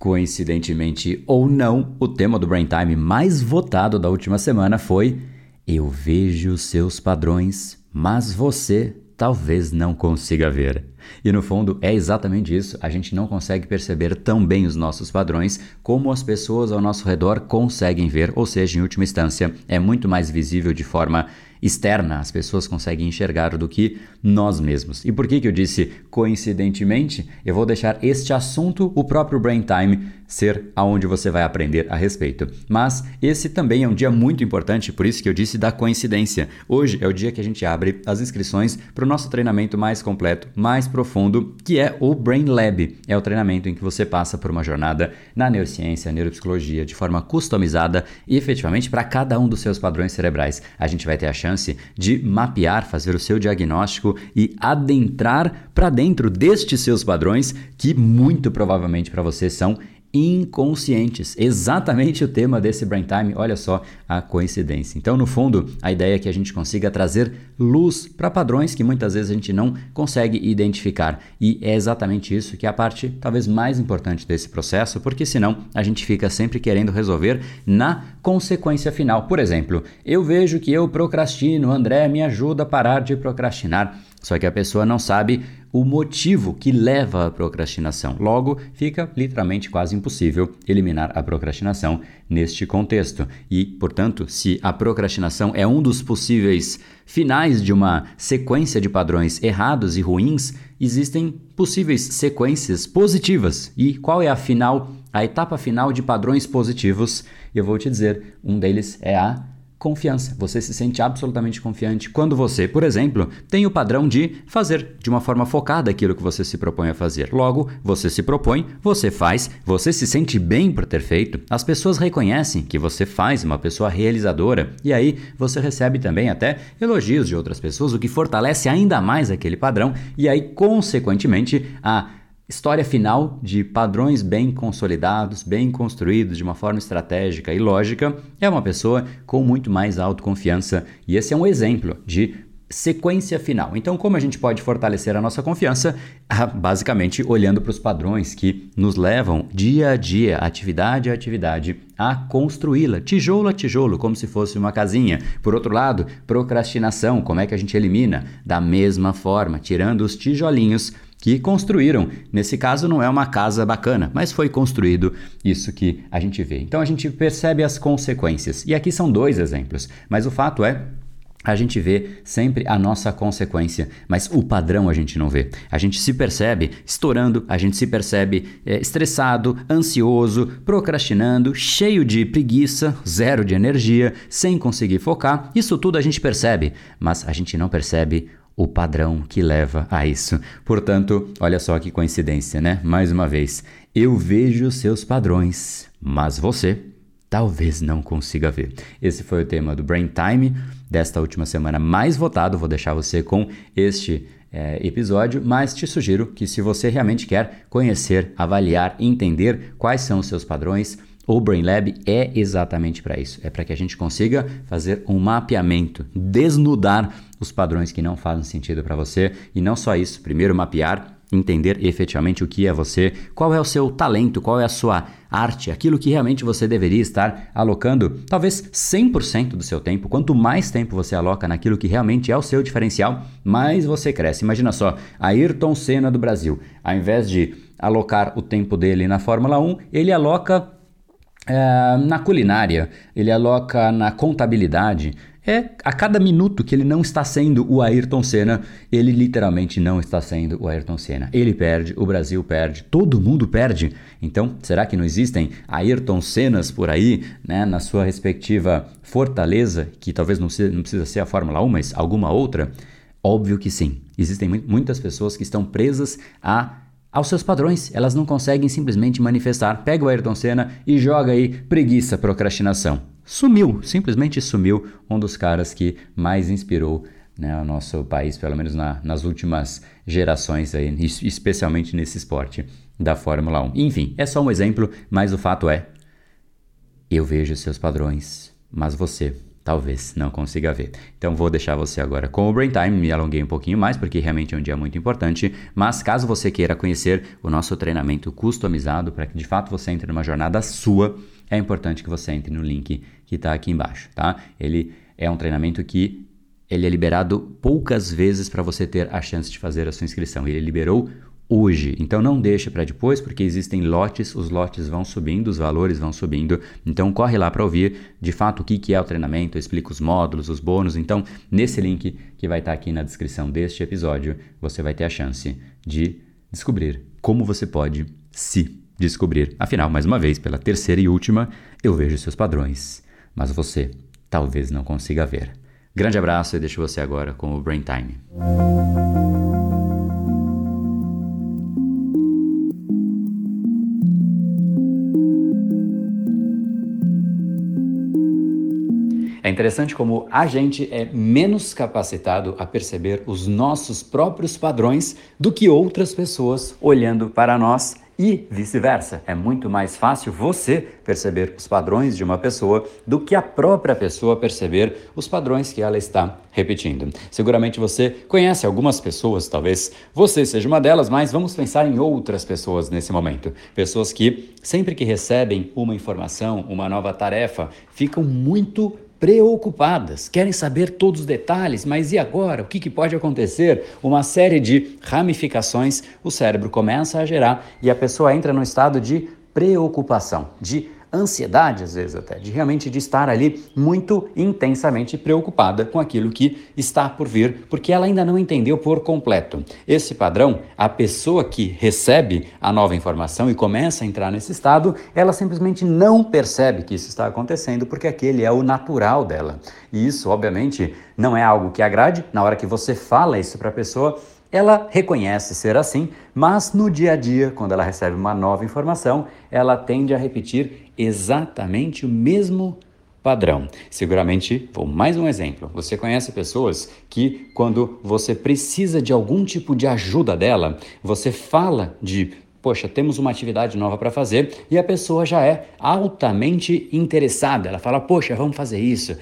Coincidentemente ou não, o tema do Brain Time mais votado da última semana foi Eu vejo seus padrões, mas você talvez não consiga ver. E no fundo é exatamente isso, a gente não consegue perceber tão bem os nossos padrões como as pessoas ao nosso redor conseguem ver, ou seja, em última instância, é muito mais visível de forma externa, as pessoas conseguem enxergar do que nós mesmos. E por que, que eu disse coincidentemente? Eu vou deixar este assunto, o próprio Brain Time, ser aonde você vai aprender a respeito. Mas esse também é um dia muito importante, por isso que eu disse da coincidência. Hoje é o dia que a gente abre as inscrições para o nosso treinamento mais completo, mais profundo, que é o Brain Lab. É o treinamento em que você passa por uma jornada na neurociência, neuropsicologia, de forma customizada e efetivamente para cada um dos seus padrões cerebrais. A gente vai ter a chance chance de mapear, fazer o seu diagnóstico e adentrar para dentro destes seus padrões que muito provavelmente para você são inconscientes. Exatamente o tema desse Brain Time, olha só a coincidência. Então, no fundo, a ideia é que a gente consiga trazer luz para padrões que muitas vezes a gente não consegue identificar. E é exatamente isso que é a parte talvez mais importante desse processo, porque senão a gente fica sempre querendo resolver na consequência final. Por exemplo, eu vejo que eu procrastino, André me ajuda a parar de procrastinar. Só que a pessoa não sabe o motivo que leva à procrastinação. Logo, fica literalmente quase impossível eliminar a procrastinação neste contexto. E, portanto, se a procrastinação é um dos possíveis finais de uma sequência de padrões errados e ruins, existem possíveis sequências positivas. E qual é a final, a etapa final de padrões positivos? Eu vou te dizer, um deles é a confiança. Você se sente absolutamente confiante quando você, por exemplo, tem o padrão de fazer de uma forma focada aquilo que você se propõe a fazer. Logo, você se propõe, você faz, você se sente bem por ter feito, as pessoas reconhecem que você faz uma pessoa realizadora e aí você recebe também até elogios de outras pessoas, o que fortalece ainda mais aquele padrão e aí, consequentemente, a História final de padrões bem consolidados, bem construídos de uma forma estratégica e lógica, é uma pessoa com muito mais autoconfiança e esse é um exemplo de sequência final. Então, como a gente pode fortalecer a nossa confiança? Ah, basicamente, olhando para os padrões que nos levam dia a dia, atividade a atividade, a construí-la, tijolo a tijolo, como se fosse uma casinha. Por outro lado, procrastinação, como é que a gente elimina? Da mesma forma, tirando os tijolinhos que construíram. Nesse caso, não é uma casa bacana, mas foi construído isso que a gente vê. Então a gente percebe as consequências. E aqui são dois exemplos, mas o fato é a gente vê sempre a nossa consequência, mas o padrão a gente não vê. A gente se percebe estourando, a gente se percebe é, estressado, ansioso, procrastinando, cheio de preguiça, zero de energia, sem conseguir focar. Isso tudo a gente percebe, mas a gente não percebe o padrão que leva a isso. Portanto, olha só que coincidência, né? Mais uma vez, eu vejo seus padrões, mas você talvez não consiga ver. Esse foi o tema do Brain Time desta última semana mais votado. Vou deixar você com este é, episódio, mas te sugiro que se você realmente quer conhecer, avaliar, entender quais são os seus padrões, o Brain Lab é exatamente para isso. É para que a gente consiga fazer um mapeamento, desnudar os padrões que não fazem sentido para você e não só isso, primeiro mapear entender efetivamente o que é você, qual é o seu talento, qual é a sua arte, aquilo que realmente você deveria estar alocando, talvez 100% do seu tempo. Quanto mais tempo você aloca naquilo que realmente é o seu diferencial, mais você cresce. Imagina só, Ayrton Senna do Brasil, ao invés de alocar o tempo dele na Fórmula 1, ele aloca é, na culinária, ele aloca na contabilidade. É a cada minuto que ele não está sendo o Ayrton Senna, ele literalmente não está sendo o Ayrton Senna. Ele perde, o Brasil perde, todo mundo perde. Então, será que não existem Ayrton Sennas por aí, né, na sua respectiva fortaleza, que talvez não, não precisa ser a Fórmula 1, mas alguma outra? Óbvio que sim. Existem muitas pessoas que estão presas a aos seus padrões. Elas não conseguem simplesmente manifestar. Pega o Ayrton Senna e joga aí preguiça, procrastinação. Sumiu, simplesmente sumiu um dos caras que mais inspirou né, o nosso país, pelo menos na, nas últimas gerações, aí, especialmente nesse esporte da Fórmula 1. Enfim, é só um exemplo, mas o fato é: eu vejo seus padrões, mas você talvez não consiga ver. Então vou deixar você agora com o Brain Time, me alonguei um pouquinho mais porque realmente é um dia muito importante, mas caso você queira conhecer o nosso treinamento customizado para que de fato você entre numa jornada sua, é importante que você entre no link que está aqui embaixo, tá? Ele é um treinamento que ele é liberado poucas vezes para você ter a chance de fazer a sua inscrição. Ele liberou hoje. Então não deixe para depois, porque existem lotes, os lotes vão subindo, os valores vão subindo. Então corre lá para ouvir de fato o que, que é o treinamento, eu explico os módulos, os bônus. Então, nesse link que vai estar tá aqui na descrição deste episódio, você vai ter a chance de descobrir como você pode se descobrir. Afinal, mais uma vez, pela terceira e última, eu vejo seus padrões, mas você talvez não consiga ver. Grande abraço e deixo você agora com o Brain Time. Interessante como a gente é menos capacitado a perceber os nossos próprios padrões do que outras pessoas olhando para nós e vice-versa. É muito mais fácil você perceber os padrões de uma pessoa do que a própria pessoa perceber os padrões que ela está repetindo. Seguramente você conhece algumas pessoas, talvez você seja uma delas, mas vamos pensar em outras pessoas nesse momento. Pessoas que, sempre que recebem uma informação, uma nova tarefa, ficam muito preocupadas, querem saber todos os detalhes, mas e agora? O que, que, pode acontecer? Uma série de ramificações o cérebro começa a gerar e a pessoa entra no estado de preocupação, de ansiedade, às vezes até, de realmente de estar ali muito intensamente preocupada com aquilo que está por vir, porque ela ainda não entendeu por completo. Esse padrão, a pessoa que recebe a nova informação e começa a entrar nesse estado, ela simplesmente não percebe que isso está acontecendo, porque aquele é o natural dela. E isso, obviamente, não é algo que agrade. Na hora que você fala isso para a pessoa, ela reconhece ser assim, mas no dia a dia, quando ela recebe uma nova informação, ela tende a repetir exatamente o mesmo padrão. Seguramente, vou mais um exemplo. Você conhece pessoas que, quando você precisa de algum tipo de ajuda dela, você fala de poxa, temos uma atividade nova para fazer e a pessoa já é altamente interessada. Ela fala, poxa, vamos fazer isso,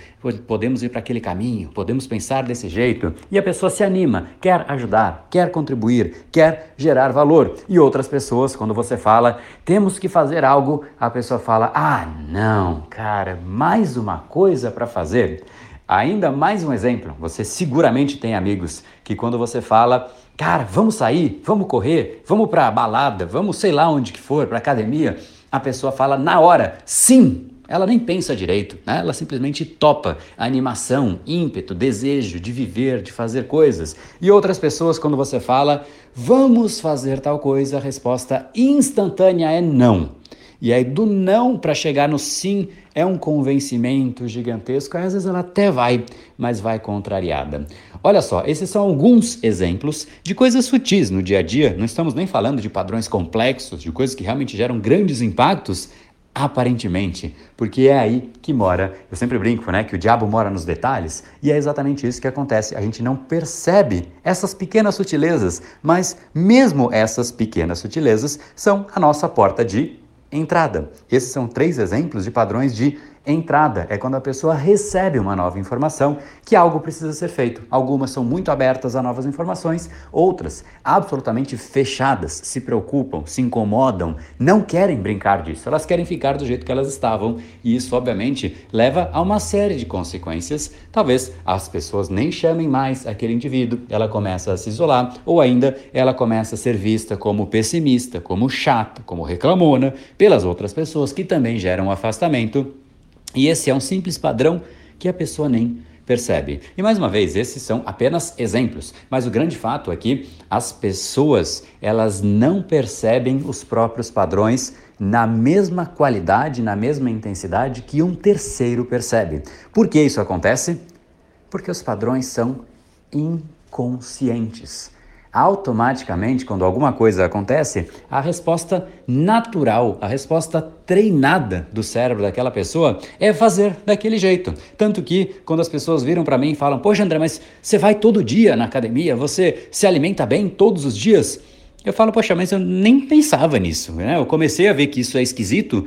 podemos ir para aquele caminho, podemos pensar desse jeito. E a pessoa se anima, quer ajudar, quer contribuir, quer gerar valor. E outras pessoas, quando você fala, temos que fazer algo, a pessoa fala, ah, não, cara, mais uma coisa para fazer. Ainda mais um exemplo, você seguramente tem amigos que quando você fala cara, vamos sair, vamos correr, vamos para balada, vamos sei lá onde que for, para academia, a pessoa fala na hora, sim. Ela nem pensa direito, né? ela simplesmente topa a animação, ímpeto, desejo de viver, de fazer coisas. E outras pessoas, quando você fala, vamos fazer tal coisa, a resposta instantânea é não. E aí, do não para chegar no sim, é um convencimento gigantesco. Às vezes ela até vai, mas vai contrariada. Olha só, esses são alguns exemplos de coisas sutis no dia a dia. Não estamos nem falando de padrões complexos, de coisas que realmente geram grandes impactos, aparentemente, porque é aí que mora. Eu sempre brinco, né, que o diabo mora nos detalhes, e é exatamente isso que acontece. A gente não percebe essas pequenas sutilezas, mas mesmo essas pequenas sutilezas são a nossa porta de entrada. Esses são três exemplos de padrões de Entrada é quando a pessoa recebe uma nova informação que algo precisa ser feito. Algumas são muito abertas a novas informações, outras absolutamente fechadas, se preocupam, se incomodam, não querem brincar disso, elas querem ficar do jeito que elas estavam e isso, obviamente, leva a uma série de consequências. Talvez as pessoas nem chamem mais aquele indivíduo, ela começa a se isolar ou ainda ela começa a ser vista como pessimista, como chata, como reclamona pelas outras pessoas que também geram afastamento e esse é um simples padrão que a pessoa nem percebe. E mais uma vez, esses são apenas exemplos, mas o grande fato é que as pessoas, elas não percebem os próprios padrões na mesma qualidade, na mesma intensidade que um terceiro percebe. Por que isso acontece? Porque os padrões são inconscientes automaticamente, quando alguma coisa acontece, a resposta natural, a resposta treinada do cérebro daquela pessoa é fazer daquele jeito. Tanto que quando as pessoas viram para mim e falam: Poxa, André, mas você vai todo dia na academia, você se alimenta bem todos os dias? Eu falo, poxa, mas eu nem pensava nisso, né? Eu comecei a ver que isso é esquisito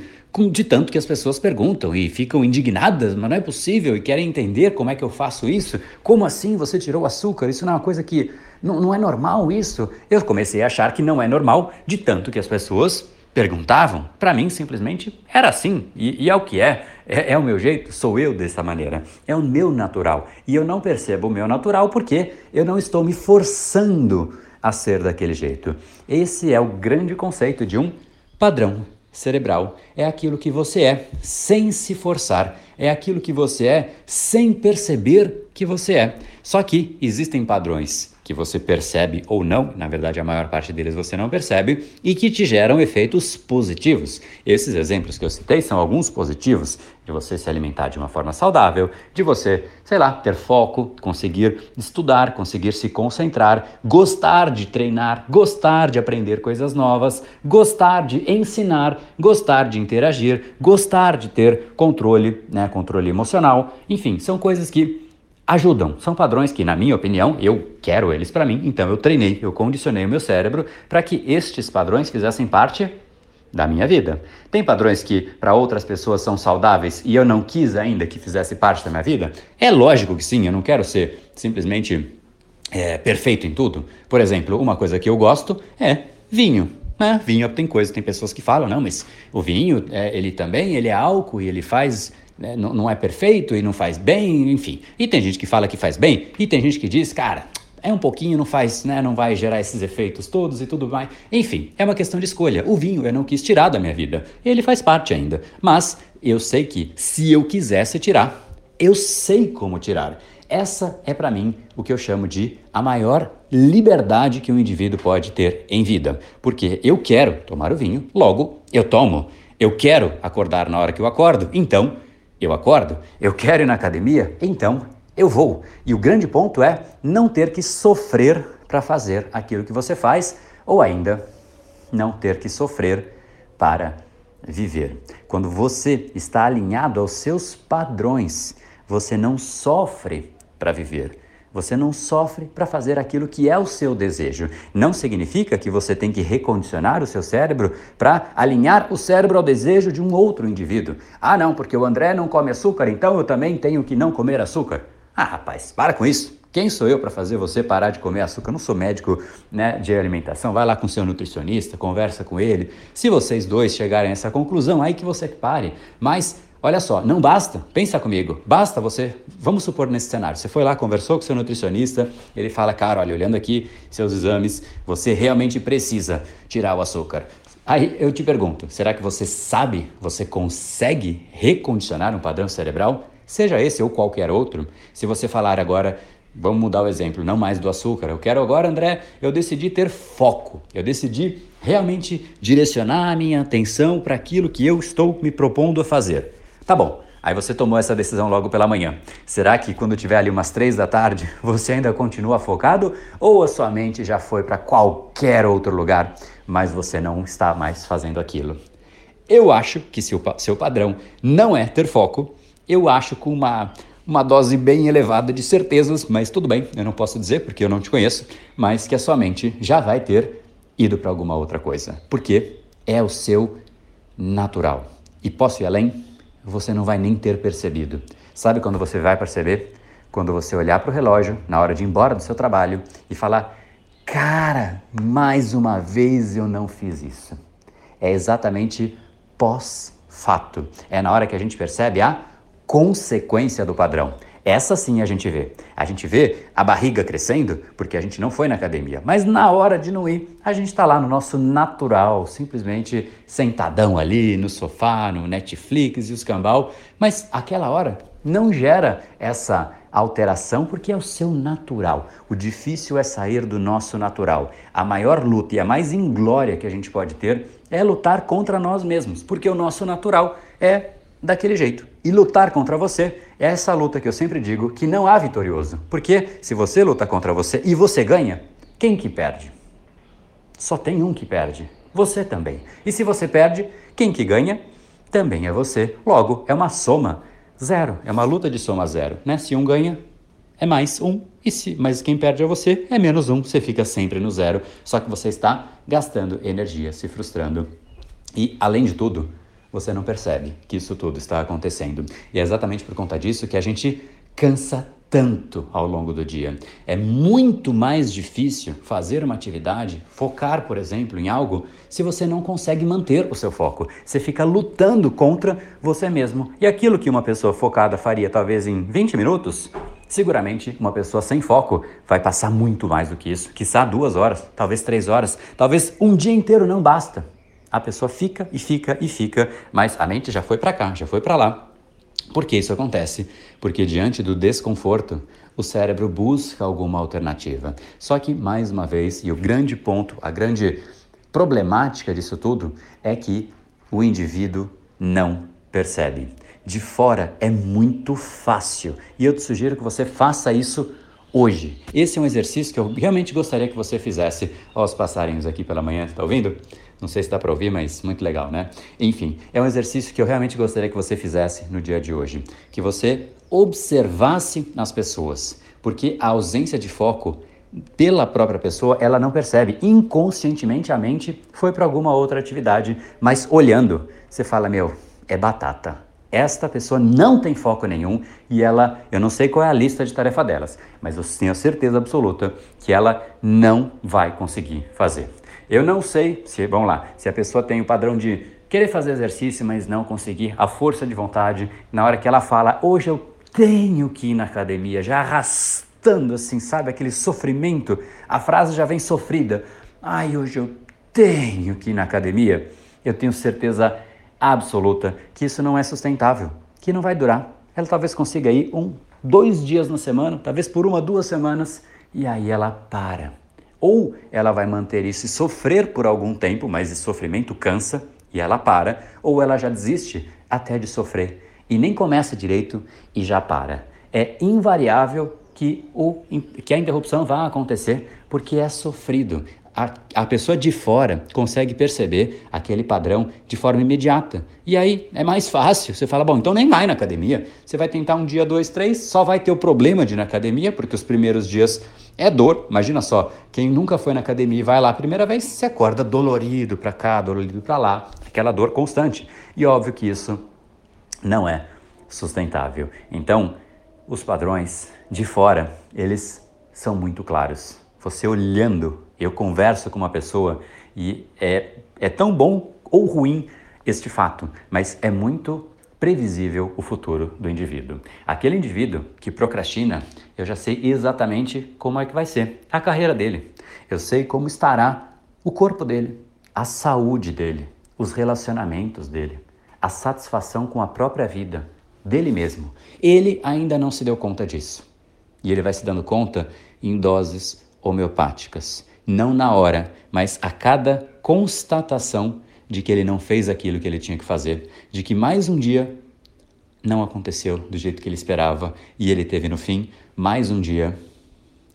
de tanto que as pessoas perguntam e ficam indignadas, mas não é possível e querem entender como é que eu faço isso. Como assim você tirou açúcar? Isso não é uma coisa que. Não, não é normal isso. Eu comecei a achar que não é normal de tanto que as pessoas perguntavam. Para mim, simplesmente era assim e, e é o que é. é. É o meu jeito, sou eu dessa maneira. É o meu natural. E eu não percebo o meu natural porque eu não estou me forçando a ser daquele jeito. Esse é o grande conceito de um padrão cerebral. É aquilo que você é sem se forçar, é aquilo que você é sem perceber que você é. Só que existem padrões que você percebe ou não, na verdade a maior parte deles você não percebe, e que te geram efeitos positivos. Esses exemplos que eu citei são alguns positivos, de você se alimentar de uma forma saudável, de você, sei lá, ter foco, conseguir estudar, conseguir se concentrar, gostar de treinar, gostar de aprender coisas novas, gostar de ensinar, gostar de interagir, gostar de ter controle, né, controle emocional, enfim, são coisas que ajudam. São padrões que, na minha opinião, eu quero eles para mim, então eu treinei, eu condicionei o meu cérebro para que estes padrões fizessem parte da minha vida. Tem padrões que para outras pessoas são saudáveis e eu não quis ainda que fizesse parte da minha vida? É lógico que sim, eu não quero ser simplesmente é, perfeito em tudo. Por exemplo, uma coisa que eu gosto é vinho. É, vinho tem coisa, tem pessoas que falam, não, mas o vinho, é, ele também, ele é álcool e ele faz né, não, não é perfeito e não faz bem, enfim. E tem gente que fala que faz bem, e tem gente que diz, cara, é um pouquinho, não faz, né, não vai gerar esses efeitos todos e tudo mais. Enfim, é uma questão de escolha. O vinho eu não quis tirar da minha vida. Ele faz parte ainda. Mas eu sei que se eu quisesse tirar, eu sei como tirar. Essa é para mim o que eu chamo de a maior liberdade que um indivíduo pode ter em vida. Porque eu quero tomar o vinho, logo eu tomo. Eu quero acordar na hora que eu acordo, então eu acordo, eu quero ir na academia, então eu vou. E o grande ponto é não ter que sofrer para fazer aquilo que você faz, ou ainda não ter que sofrer para viver. Quando você está alinhado aos seus padrões, você não sofre para viver. Você não sofre para fazer aquilo que é o seu desejo. Não significa que você tem que recondicionar o seu cérebro para alinhar o cérebro ao desejo de um outro indivíduo. Ah, não, porque o André não come açúcar, então eu também tenho que não comer açúcar. Ah, rapaz, para com isso. Quem sou eu para fazer você parar de comer açúcar? Eu não sou médico né, de alimentação. Vai lá com seu nutricionista, conversa com ele. Se vocês dois chegarem a essa conclusão, aí que você pare. Mas Olha só, não basta, pensa comigo, basta você, vamos supor nesse cenário, você foi lá, conversou com seu nutricionista, ele fala, cara, olha, olhando aqui seus exames, você realmente precisa tirar o açúcar. Aí eu te pergunto, será que você sabe, você consegue recondicionar um padrão cerebral? Seja esse ou qualquer outro. Se você falar agora, vamos mudar o exemplo, não mais do açúcar, eu quero agora, André, eu decidi ter foco, eu decidi realmente direcionar a minha atenção para aquilo que eu estou me propondo a fazer. Tá bom. Aí você tomou essa decisão logo pela manhã. Será que quando tiver ali umas três da tarde você ainda continua focado ou a sua mente já foi para qualquer outro lugar, mas você não está mais fazendo aquilo? Eu acho que se o seu padrão não é ter foco, eu acho com uma uma dose bem elevada de certezas, mas tudo bem, eu não posso dizer porque eu não te conheço, mas que a sua mente já vai ter ido para alguma outra coisa, porque é o seu natural. E posso ir além? Você não vai nem ter percebido. Sabe quando você vai perceber? Quando você olhar para o relógio na hora de ir embora do seu trabalho e falar: Cara, mais uma vez eu não fiz isso. É exatamente pós-fato. É na hora que a gente percebe a consequência do padrão. Essa sim a gente vê. A gente vê a barriga crescendo porque a gente não foi na academia. Mas na hora de não ir, a gente está lá no nosso natural, simplesmente sentadão ali no sofá, no Netflix e os cambal. Mas aquela hora não gera essa alteração porque é o seu natural. O difícil é sair do nosso natural. A maior luta e a mais inglória que a gente pode ter é lutar contra nós mesmos, porque o nosso natural é daquele jeito. E lutar contra você é essa luta que eu sempre digo que não há vitorioso. Porque se você luta contra você e você ganha, quem que perde? Só tem um que perde. Você também. E se você perde, quem que ganha? Também é você. Logo, é uma soma zero. É uma luta de soma zero. Né? Se um ganha, é mais um e se, mas quem perde é você, é menos um, você fica sempre no zero, só que você está gastando energia, se frustrando. E, além de tudo, você não percebe que isso tudo está acontecendo. E é exatamente por conta disso que a gente cansa tanto ao longo do dia. É muito mais difícil fazer uma atividade, focar, por exemplo, em algo, se você não consegue manter o seu foco. Você fica lutando contra você mesmo. E aquilo que uma pessoa focada faria talvez em 20 minutos, seguramente uma pessoa sem foco vai passar muito mais do que isso. Quizá duas horas, talvez três horas, talvez um dia inteiro não basta. A pessoa fica e fica e fica, mas a mente já foi para cá, já foi para lá. Por que isso acontece? Porque diante do desconforto, o cérebro busca alguma alternativa. Só que, mais uma vez, e o grande ponto, a grande problemática disso tudo é que o indivíduo não percebe. De fora é muito fácil e eu te sugiro que você faça isso hoje. Esse é um exercício que eu realmente gostaria que você fizesse. aos passarinhos aqui pela manhã, está ouvindo? Não sei se dá para ouvir, mas muito legal, né? Enfim, é um exercício que eu realmente gostaria que você fizesse no dia de hoje. Que você observasse as pessoas, porque a ausência de foco pela própria pessoa, ela não percebe. Inconscientemente a mente foi para alguma outra atividade, mas olhando, você fala: Meu, é batata. Esta pessoa não tem foco nenhum e ela, eu não sei qual é a lista de tarefa delas, mas eu tenho certeza absoluta que ela não vai conseguir fazer. Eu não sei se, vamos lá, se a pessoa tem o padrão de querer fazer exercício, mas não conseguir, a força de vontade, na hora que ela fala, hoje eu tenho que ir na academia, já arrastando assim, sabe, aquele sofrimento, a frase já vem sofrida. Ai, hoje eu tenho que ir na academia. Eu tenho certeza absoluta que isso não é sustentável, que não vai durar. Ela talvez consiga ir um, dois dias na semana, talvez por uma, duas semanas, e aí ela para. Ou ela vai manter isso e sofrer por algum tempo, mas esse sofrimento cansa e ela para, ou ela já desiste até de sofrer e nem começa direito e já para. É invariável que, o, que a interrupção vá acontecer porque é sofrido. A, a pessoa de fora consegue perceber aquele padrão de forma imediata. E aí é mais fácil. Você fala, bom, então nem vai na academia. Você vai tentar um dia, dois, três, só vai ter o problema de ir na academia, porque os primeiros dias é dor, imagina só, quem nunca foi na academia e vai lá a primeira vez, se acorda dolorido para cá, dolorido para lá, aquela dor constante. E óbvio que isso não é sustentável. Então, os padrões de fora, eles são muito claros. Você olhando, eu converso com uma pessoa e é, é tão bom ou ruim este fato, mas é muito previsível o futuro do indivíduo. Aquele indivíduo que procrastina, eu já sei exatamente como é que vai ser a carreira dele. Eu sei como estará o corpo dele, a saúde dele, os relacionamentos dele, a satisfação com a própria vida dele mesmo. Ele ainda não se deu conta disso. E ele vai se dando conta em doses homeopáticas, não na hora, mas a cada constatação de que ele não fez aquilo que ele tinha que fazer, de que mais um dia não aconteceu do jeito que ele esperava e ele teve no fim mais um dia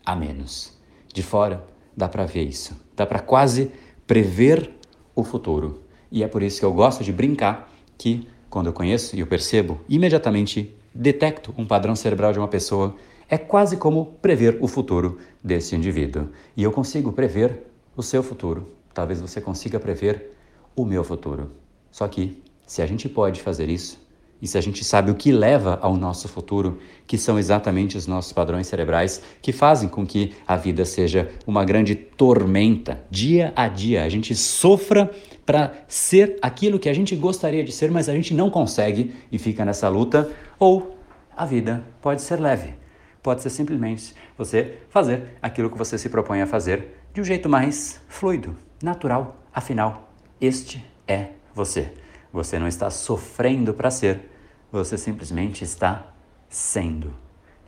a menos. De fora dá para ver isso, dá para quase prever o futuro. E é por isso que eu gosto de brincar que quando eu conheço e eu percebo, imediatamente detecto um padrão cerebral de uma pessoa, é quase como prever o futuro desse indivíduo. E eu consigo prever o seu futuro. Talvez você consiga prever o meu futuro. Só que, se a gente pode fazer isso, e se a gente sabe o que leva ao nosso futuro, que são exatamente os nossos padrões cerebrais que fazem com que a vida seja uma grande tormenta, dia a dia, a gente sofra para ser aquilo que a gente gostaria de ser, mas a gente não consegue e fica nessa luta, ou a vida pode ser leve. Pode ser simplesmente você fazer aquilo que você se propõe a fazer de um jeito mais fluido, natural. Afinal, este é você. Você não está sofrendo para ser, você simplesmente está sendo.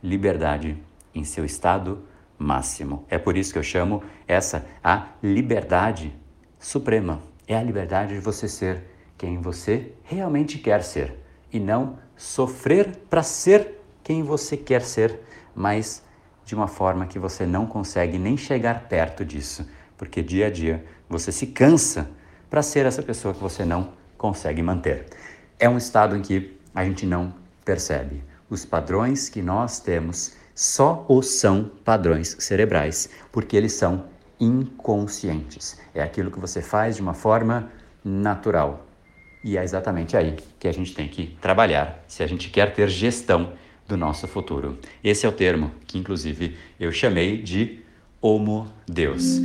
Liberdade em seu estado máximo. É por isso que eu chamo essa a liberdade suprema. É a liberdade de você ser quem você realmente quer ser e não sofrer para ser quem você quer ser, mas de uma forma que você não consegue nem chegar perto disso, porque dia a dia você se cansa para ser essa pessoa que você não consegue manter. É um estado em que a gente não percebe. Os padrões que nós temos só ou são padrões cerebrais, porque eles são inconscientes. É aquilo que você faz de uma forma natural. E é exatamente aí que a gente tem que trabalhar se a gente quer ter gestão do nosso futuro. Esse é o termo que, inclusive, eu chamei de Homo Deus.